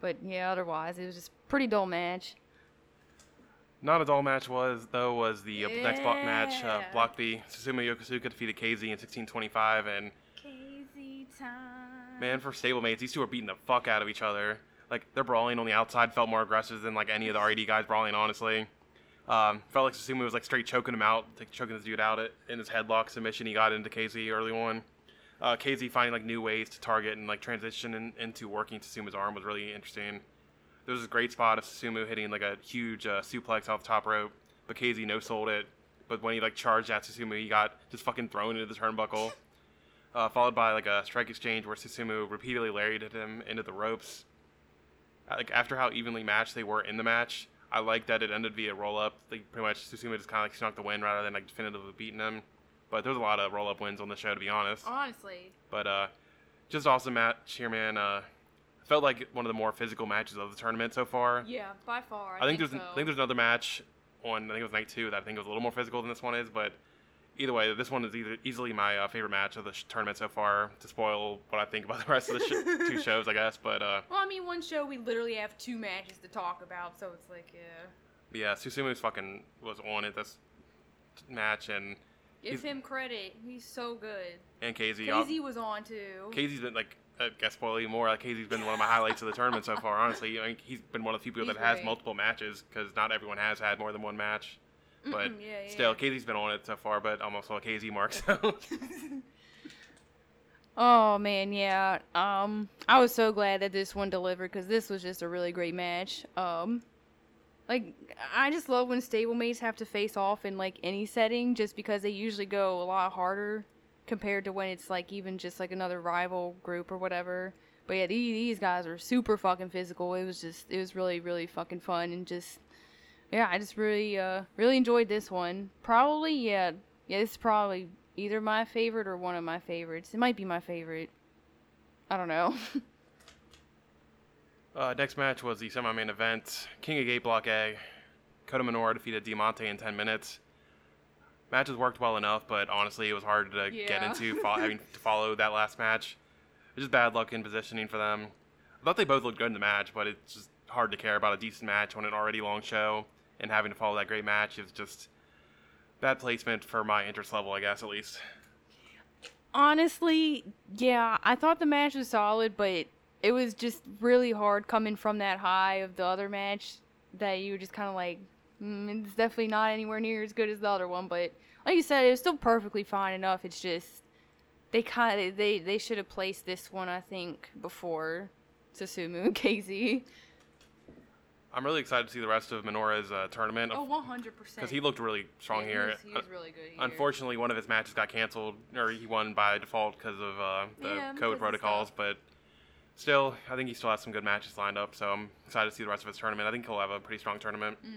but yeah, otherwise, it was just pretty dull match. Not a dull match was though was the uh, next block match. Uh, block B, Susumu Yokosuka defeated KZ in 1625, and KZ time. man, for stablemates, these two are beating the fuck out of each other. Like their brawling on the outside felt more aggressive than like any of the RED guys brawling. Honestly, um, felt like Susumu was like straight choking him out, like choking this dude out in his headlock submission he got into KZ early on. Uh, KZ finding like new ways to target and like transition in, into working Susumu's arm was really interesting. There was this great spot of Susumu hitting like a huge uh, suplex off the top rope, but KZ no sold it. But when he like charged at Susumu, he got just fucking thrown into the turnbuckle. Uh, followed by like a strike exchange where Susumu repeatedly lariated him into the ropes. Uh, Like after how evenly matched they were in the match, I like that it ended via roll up. Like pretty much Susumu just kind of like snuck the win rather than like definitively beating him. But there's a lot of roll up wins on the show to be honest. Honestly. But uh, just awesome match here, man. Uh, felt like one of the more physical matches of the tournament so far. Yeah, by far. I, think, there's so. I think there's another match on I think it was night two that I think was a little more physical than this one is, but either way, this one is either easily my uh, favorite match of the sh- tournament so far. To spoil what I think about the rest of the sh- two shows, I guess, but uh, Well, I mean, one show we literally have two matches to talk about, so it's like, yeah. yeah, Susumu's fucking was on it this match, and Give He's- him credit. He's so good. and KZ. uh, KZ was on too. KZ's been like. I guess you more. Like KZ's been one of my highlights of the tournament so far. Honestly, I mean, he's been one of the few people He's that has multiple matches because not everyone has had more than one match. But yeah, yeah, still, yeah. KZ's been on it so far. But I'm also a KZ mark, so Oh man, yeah. Um, I was so glad that this one delivered because this was just a really great match. Um, like I just love when stablemates have to face off in like any setting, just because they usually go a lot harder compared to when it's like even just like another rival group or whatever. But yeah, these, these guys are super fucking physical. It was just it was really really fucking fun and just yeah, I just really uh really enjoyed this one. Probably yeah, yeah, this is probably either my favorite or one of my favorites. It might be my favorite. I don't know. Uh, next match was the semi-main event. King of Gate Block A. Kota Minoura defeated Diamante in 10 minutes. Matches worked well enough, but honestly, it was hard to get into fo- having to follow that last match. It was just bad luck in positioning for them. I thought they both looked good in the match, but it's just hard to care about a decent match on an already long show and having to follow that great match is just bad placement for my interest level, I guess, at least. Honestly, yeah, I thought the match was solid, but it was just really hard coming from that high of the other match that you were just kind of like, mm, it's definitely not anywhere near as good as the other one. But like you said, it was still perfectly fine enough. It's just they kind of they they should have placed this one, I think, before Susumu and KZ. I'm really excited to see the rest of Minoura's uh, tournament Oh, 100%. because he looked really strong Yeah, here. He was, he was really good here. Unfortunately, one of his matches got canceled, or he won by default because of uh, the Yeah, code protocols. But still, I think he still has some good matches lined up. So I'm excited to see the rest of his tournament. I think he'll have a pretty strong tournament. Mm.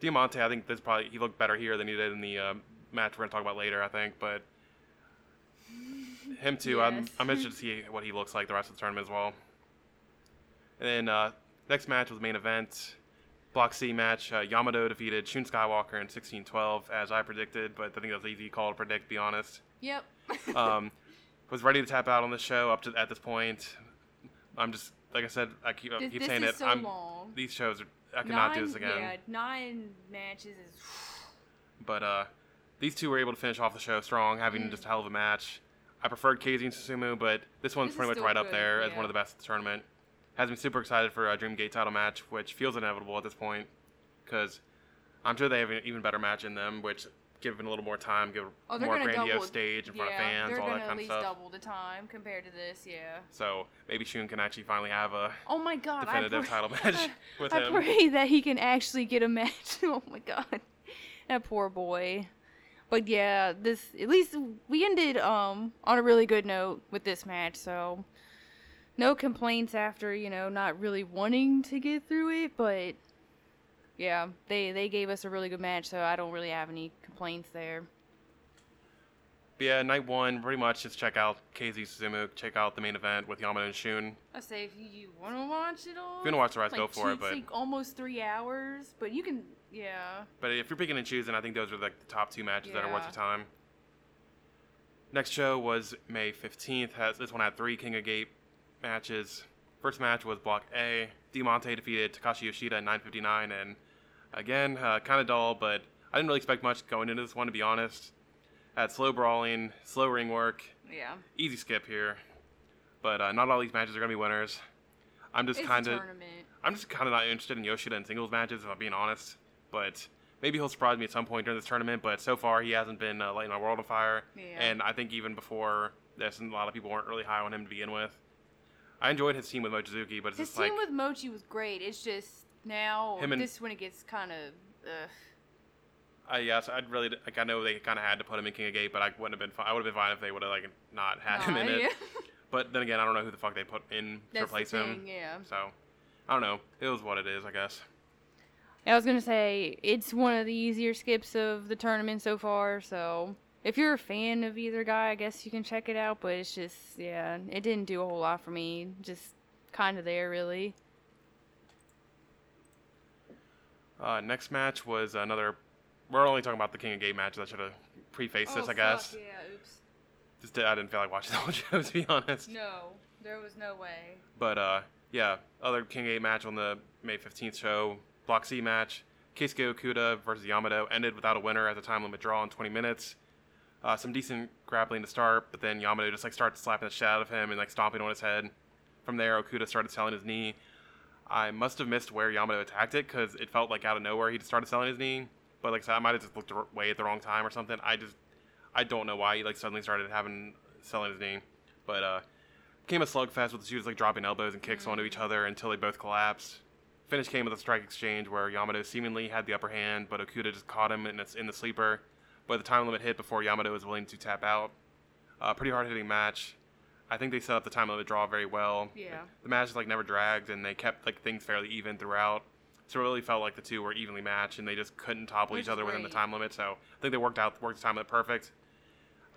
Diamante, I think this probably he looked better here than he did in the uh, match we're gonna talk about later. I think, but him too. I'm I'm interested to see what he looks like the rest of the tournament as well. And then uh, next match was the main event. Block C match. Uh, Yamato defeated Shun Skywalker in 16-12, as I predicted, but I think that was an easy call to predict. To be honest, Yep. um, was ready to tap out on the show up to at this point. I'm just like I said, I keep, I keep this saying it. so I'm long. these shows are I cannot do this again. Yeah, nine matches is. But uh, these two were able to finish off the show strong, having Mm. just a hell of a match. I preferred KZ and Susumu, but this one's This pretty much right up good, there as one of the best in the tournament. Has me super excited for a Dreamgate title match, which feels inevitable at this point, because I'm sure they have an even better match in them, which given a little more time, give Oh, a they're more grandiose double. stage in front yeah, of fans, they're all that at kind of least stuff. double the time compared to this. Yeah. So maybe Shun can actually finally have a Oh my god. definitive I pray, title match with I him. pray that he can actually get a match. oh my god. That poor boy. But yeah, this at least we ended um on a really good note with this match, so no complaints after, you know, not really wanting to get through it, but yeah, they they gave us a really good match, so I don't really have any complaints there. Yeah, night one, pretty much just check out KZ Susumu, check out the main event with Yamato and Shun. I say if you want to watch it all, If you want to watch the rest, like go for it. two- But like almost three hours, but you can, yeah. But if you're picking and choosing, I think those are like the top two matches that are worth Yeah. your time. Next show was May 15th. Has this one had three King of Gate matches. First match was Block A. Diamante defeated Takashi Yoshida in 9:59, and again, uh, kind of dull. But I didn't really expect much going into this one, to be honest. Had slow brawling, slow ring work, Yeah. easy skip here. But uh, not all these matches are gonna be winners. I'm just kind of. I'm just kind of not interested in Yoshida in singles matches, if I'm being honest. But maybe he'll surprise me at some point during this tournament. But so far, he hasn't been uh, lighting my world on fire. Yeah. And I think even before this, a lot of people weren't really high on him to begin with. I enjoyed his team with Mochizuki, but it's His just team like with Mochi was great. It's just now Him and- this when it gets kind of. Ugh. I yes, I'd really like I know they kind of had to put him in King of Gate, but I wouldn't have been. Fine. I would have been fine if they would have like not had him in Nah, it. yeah. But then again, I don't know who the fuck they put in to That's the replace him. yeah. So I don't know. It was what it is, I guess. I was gonna say it's one of the easier skips of the tournament so far. So if you're a fan of either guy, I guess you can check it out. But it's just yeah, it didn't do a whole lot for me. Just kind of there really. Uh, next match was another. We're only talking about the King of Gate matches. I should have prefaced this, I guess. Oh, Yeah. Oops. Just I didn't feel like watching the whole show to be honest. No, there was no way. But uh, yeah, other King of Gate match on the May fifteenth show, Block C match, Keisuke Okuda versus Yamato ended without a winner at the time limit draw in 20 minutes. Uh, some decent grappling to start, but then Yamato just like started slapping the shit out of him and like stomping on his head. From there, Okuda started selling his knee. I must have missed where Yamato attacked it because it felt like out of nowhere he just started selling his knee. But like I said, I might have just looked away at the wrong time or something. I just I don't know why he like suddenly started having selling his knee. But uh came a slugfest with the shooters like dropping elbows and kicks onto each other until they both collapsed. Finish came with a strike exchange where Yamato seemingly had the upper hand, but Okuda just caught him in, its in the sleeper. But the time limit hit before Yamato was willing to tap out. Uh, pretty hard hitting match. I think they set up the time limit draw very well. Yeah. The match like never dragged, and they kept like things fairly even throughout. So it really felt like the two were evenly matched, and they just couldn't topple Which each other within the time limit. So I think they worked out worked the time limit perfect.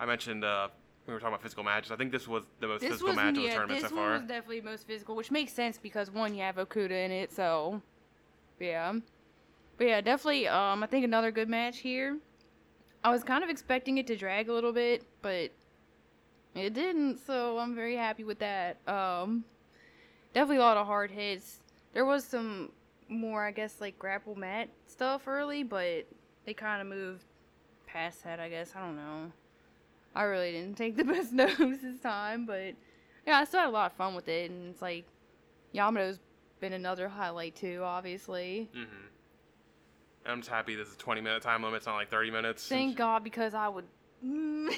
I mentioned uh, we were talking about physical matches. I think this was the most This physical was match of the tournament this so one far. was definitely most physical, which makes sense because one you have Okuda in it, so yeah. But yeah, definitely. Um, I think another good match here. I was kind of expecting it to drag a little bit, but it didn't, so I'm very happy with that. Um, definitely a lot of hard hits. There was some more, I guess, like grapple mat stuff early, but they kind of moved past that. I guess I don't know. I really didn't take the best notes this time, but yeah, I still had a lot of fun with it, and it's like Yamato's been another highlight too, obviously. Mm-hmm. I'm just happy this is 20 minute time limit. It's not like 30 minutes. Thank God because I would.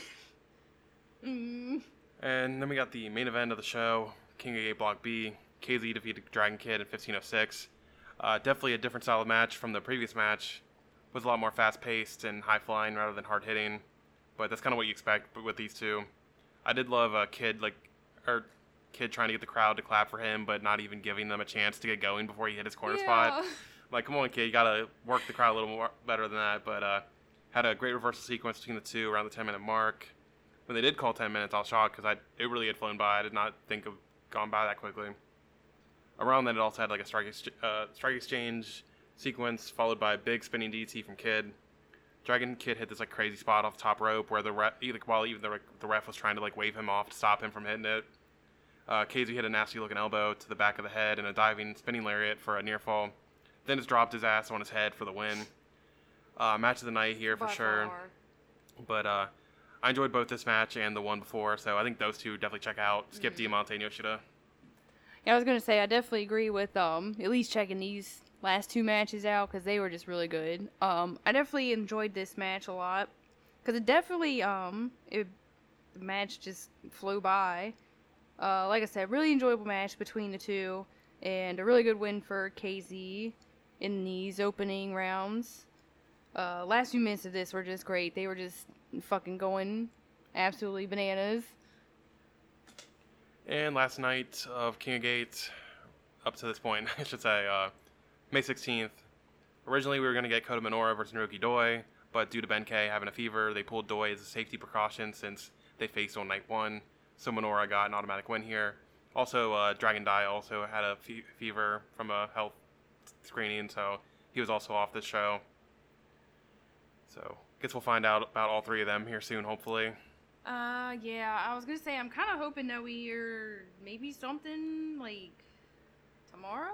Mm, And then we got the main event of the show, King of Gate Block B. KZ defeated Dragon Kid in 1506. Uh, definitely a different style of match from the previous match. Was a lot more fast paced and high flying rather than hard hitting. But that's kind of what you expect with these two. I did love a kid like, or kid trying to get the crowd to clap for him, but not even giving them a chance to get going before he hit his corner spot. Like, come on, kid, you gotta work the crowd a little more better than that. But uh, had a great reversal sequence between the two around the 10 minute mark. When they did call 10 minutes, I was shocked because it really had flown by. I did not think of gone by that quickly. Around then, it also had like a strike, ex- uh, strike exchange sequence followed by a big spinning DT from Kid. Dragon Kid hit this like crazy spot off the top rope where the ref, while even the, the ref was trying to like wave him off to stop him from hitting it. Uh, KZ hit a nasty looking elbow to the back of the head and a diving spinning lariat for a near fall. Then just dropped his ass on his head for the win. Uh, match of the night here for By sure. far. But uh, I enjoyed both this match and the one before, so I think those two definitely check out. Skip Diamante and Yoshida. Yeah, I was gonna say I definitely agree with um at least checking these last two matches out because they were just really good. Um, I definitely enjoyed this match a lot because it definitely um it the match just flew by. Uh, like I said, really enjoyable match between the two, and a really good win for KZ in these opening rounds. Uh, last few minutes of this were just great. They were just fucking going absolutely bananas. And last night of King of Gates, up to this point, I should say, uh, May 16th. Originally, we were going to get Kota Minoura versus Naruki Doi, but due to Ben-K having a fever, they pulled Doi as a safety precaution since they faced on night one. So Minoura got an automatic win here. Also, uh, Dragon Dia also had a fe- fever from a health screening, so he was also off this show. So, guess we'll find out about all three of them here soon, hopefully. Uh, yeah, I was gonna say I'm kind of hoping that we hear maybe something like tomorrow,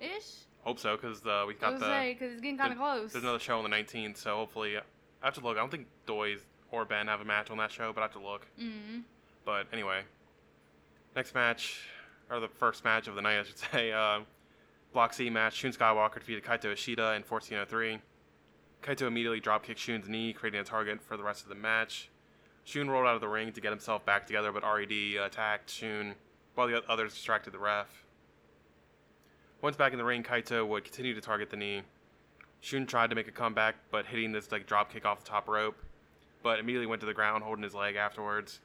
ish. Hope so, because uh, we I got was the. say because it's getting kind of There- close. There's another show on the 19th, so hopefully, I have to look. I don't think Doi's or Ben have a match on that show, but I have to look. Mm-hmm. But anyway, next match, or the first match of the night, I should say, uh, Block C match. Shun Skywalker defeated Kaito Ishida in 1403. Kaito immediately dropkicked Shun's knee, creating a target for the rest of the match. Shun rolled out of the ring to get himself back together, but RED uh, attacked Shun while the others distracted the ref. Once back in the ring, Kaito would continue to target the knee. Shun tried to make a comeback, but hitting this like drop kick off the top rope, but immediately went to the ground, holding his leg afterwards.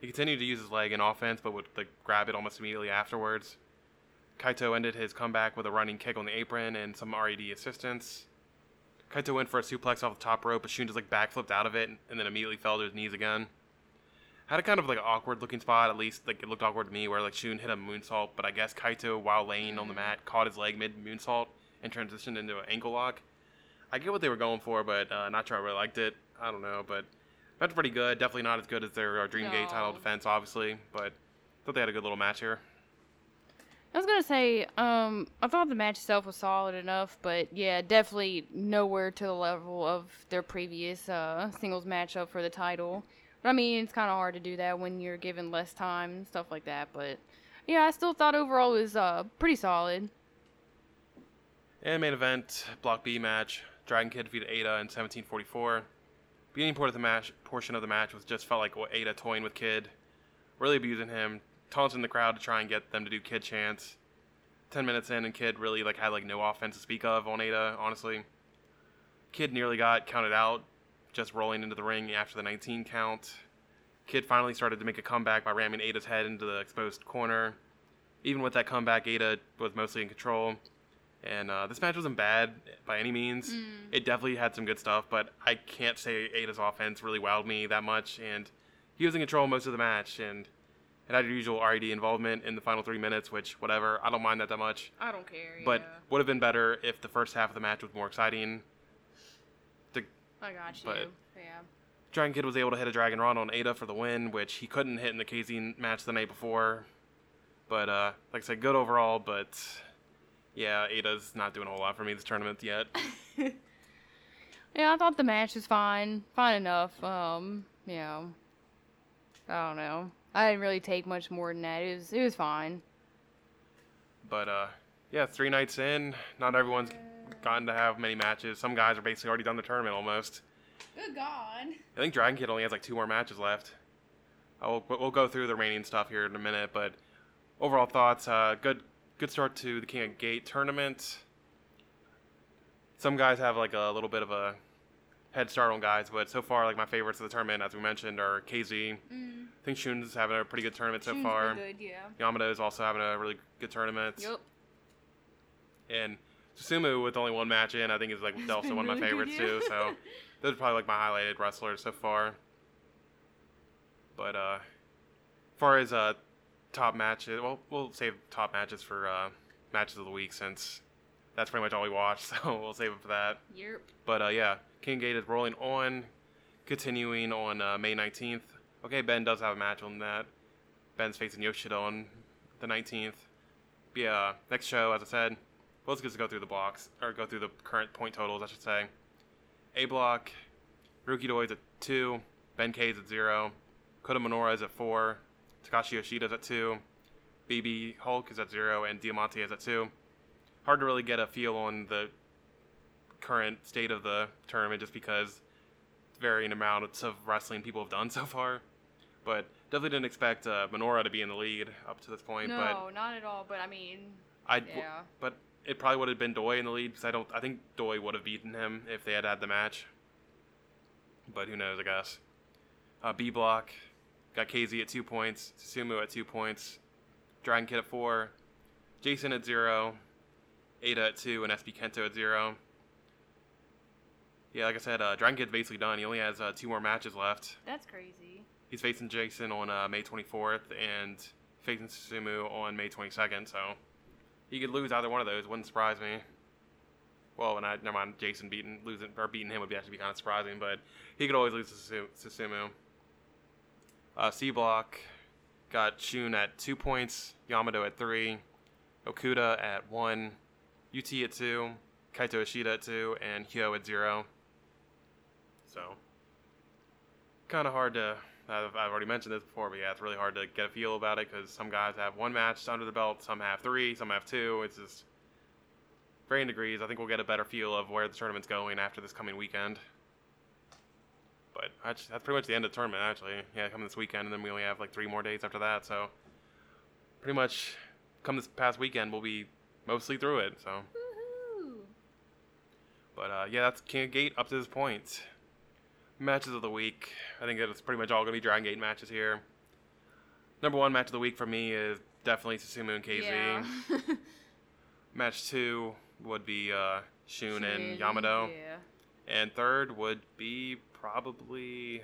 He continued to use his leg in offense, but would like grab it almost immediately afterwards. Kaito ended his comeback with a running kick on the apron and some RED assistance. Kaito went for a suplex off the top rope, but Shun just like backflipped out of it and then immediately fell to his knees again. Had a kind of like awkward looking spot, at least like it looked awkward to me, where like Shun hit a moonsault, but I guess Kaito, while laying on the mat, caught his leg mid moonsault and transitioned into an ankle lock. I get what they were going for, but uh, not sure I really liked it. I don't know, but that's pretty good. Definitely not as good as their uh, Dream Gate title defense, obviously, but thought they had a good little match here. I was gonna say, um, I thought the match itself was solid enough, but yeah, definitely nowhere to the level of their previous uh, singles matchup for the title. But I mean, it's kind of hard to do that when you're given less time and stuff like that. But yeah, I still thought overall it was uh, pretty solid. And main event, Block B match. Dragon Kid defeated Eita in 1744. Beginning part of the match, portion of the match was just felt like Eita toying with Kid, really abusing him, taunting the crowd to try and get them to do Kid chants. Ten minutes in, and Kid really like had like no offense to speak of on Eita. Honestly, Kid nearly got counted out, just rolling into the ring after the 19 count. Kid finally started to make a comeback by ramming Eita's head into the exposed corner. Even with that comeback, Eita was mostly in control. And uh, this match wasn't bad by any means. It definitely had some good stuff, but I can't say Ada's offense really wowed me that much. And he was in control most of the match, and it had your usual RED involvement in the final three minutes, which, whatever, I don't mind that that much. I don't care. But would have been better if the first half of the match was more exciting. The I got you. yeah. Dragon Kid was able to hit a Dragonrana on Eita for the win, which he couldn't hit in the KZ match the night before. But uh, like I said, good overall. But yeah, Eita's not doing a whole lot for me this tournament yet. Yeah, I thought the match was fine, fine enough. Um, you know, I don't know. I didn't really take much more than that. It was, it was fine. But uh, yeah, three nights in, not everyone's gotten to have many matches. Some guys are basically already done the tournament almost. Good God. I think Dragon Kid only has like two more matches left. I will, we'll go through the remaining stuff here in a minute, but overall thoughts: uh, good, good start to the King of Gate tournament. some guys have like a little bit of a head start on guys, but so far, like my favorites of the tournament, as we mentioned, are KZ. Mm. I think Shun's having a pretty good tournament so Shun's far. been good, yeah. Yamato is also having a really good tournament. Yep. And Susumu with only one match in, I think is like also one of my really good, favorites yeah. too. So those are probably like my highlighted wrestlers so far. But uh, as far as uh, top matches, well, we'll save top matches for uh, matches of the week since that's pretty much all we watch. So we'll save it for that. Yep. But uh, yeah, King Gate is rolling on, continuing on uh, May 19th. Okay, Ben does have a match on that. Ben's facing Yoshida on the 19th. But yeah, next show, as I said, let's just go through the blocks, or go through the current point totals, I should say. A block, Ruki Doi's at 2, Ben K's at 0, Kota Minoura is at 4, Takashi Yoshida's at 2, BB Hulk is at 0, and Diamante is at 2. Hard to really get a feel on the current state of the tournament just because varying amounts of wrestling people have done so far. But definitely didn't expect uh, Minoura to be in the lead up to this point. No, not at all. But I mean, But I, yeah. but it probably would have been Doi in the lead because I don't. I think Doi would have beaten him if they had had the match. But who knows? I guess. Uh, B block got KZ at two points, Susumu at two points, Dragon Kid at four, Jason at zero, Eita at two, and SB Kento at zero. Yeah, like I said, uh, Dragon Kid's basically done. He only has uh, two more matches left. That's crazy. He's facing Jason on uh, May 24th and facing Susumu on May 22nd. So he could lose either one of those. Wouldn't surprise me. Well, and I never mind. Jason beating losing or beating him would be actually be kind of surprising, but he could always lose to Susumu. Uh, C block got Shun at two points, Yamato at three, Okuda at one, UT at two, Kaito Ishida at two, and Hyo at zero. So kind of hard to. I've, I've already mentioned this before, but yeah, it's really hard to get a feel about it because some guys have one match under the belt, some have three, some have two. It's just varying degrees. I think we'll get a better feel of where the tournament's going after this coming weekend. But that's, that's pretty much the end of the tournament, actually. Yeah, coming this weekend, and then we only have like three more days after that. So pretty much come this past weekend, we'll be mostly through it. So, Woohoo! but uh, yeah, that's King of Gate up to this point. Matches of the week. I think it's pretty much all going to be Dragon Gate matches here. Number one match of the week for me is definitely Susumu and KZ. Yeah. Match two would be uh, Shun and Shun, Yamato. Yeah. And third would be probably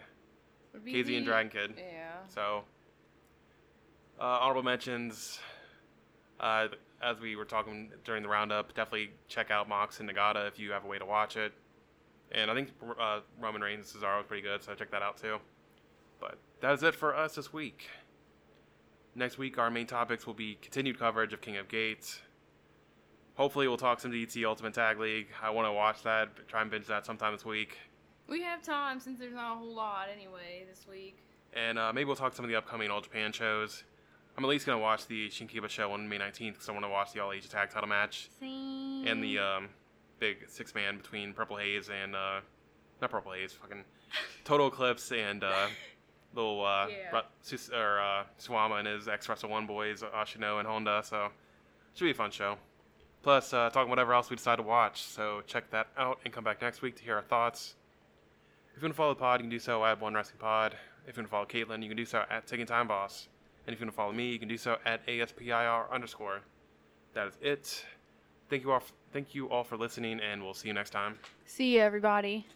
Would be KZ the- and Dragon Kid. Yeah. So, uh, honorable mentions. Uh, as we were talking during the roundup, definitely check out Mox and Nagata if you have a way to watch it. And I think uh, Roman Reigns and Cesaro is pretty good, so check that out too. But that is it for us this week. Next week, our main topics will be continued coverage of King of Gates. Hopefully, we'll talk some DDT Ultimate Tag League. I want to watch that, try and binge that sometime this week. We have time since there's not a whole lot anyway this week. And uh, maybe we'll talk some of the upcoming All Japan shows. I'm at least going to watch the Shinkiba show on May 19th because I want to watch the All Asia Tag title match Same. and the um, big six man between Purple Haze and, uh, not Purple Haze, fucking Total Eclipse and uh, little uh, Yeah. Sus- or, uh, Suwama and his ex Wrestle One boys, Ashino and Honda. So, should be a fun show. Plus, uh, talking whatever else we decide to watch. So, check that out and come back next week to hear our thoughts. If you want to follow the pod, you can do so at One Wrestling Pod. If you want to follow Caitlin, you can do so at Taking Time Boss. And if you want to follow me, you can do so at ASPIR underscore. That is it. Thank you all. f- thank you all for listening, and we'll see you next time. See you, everybody.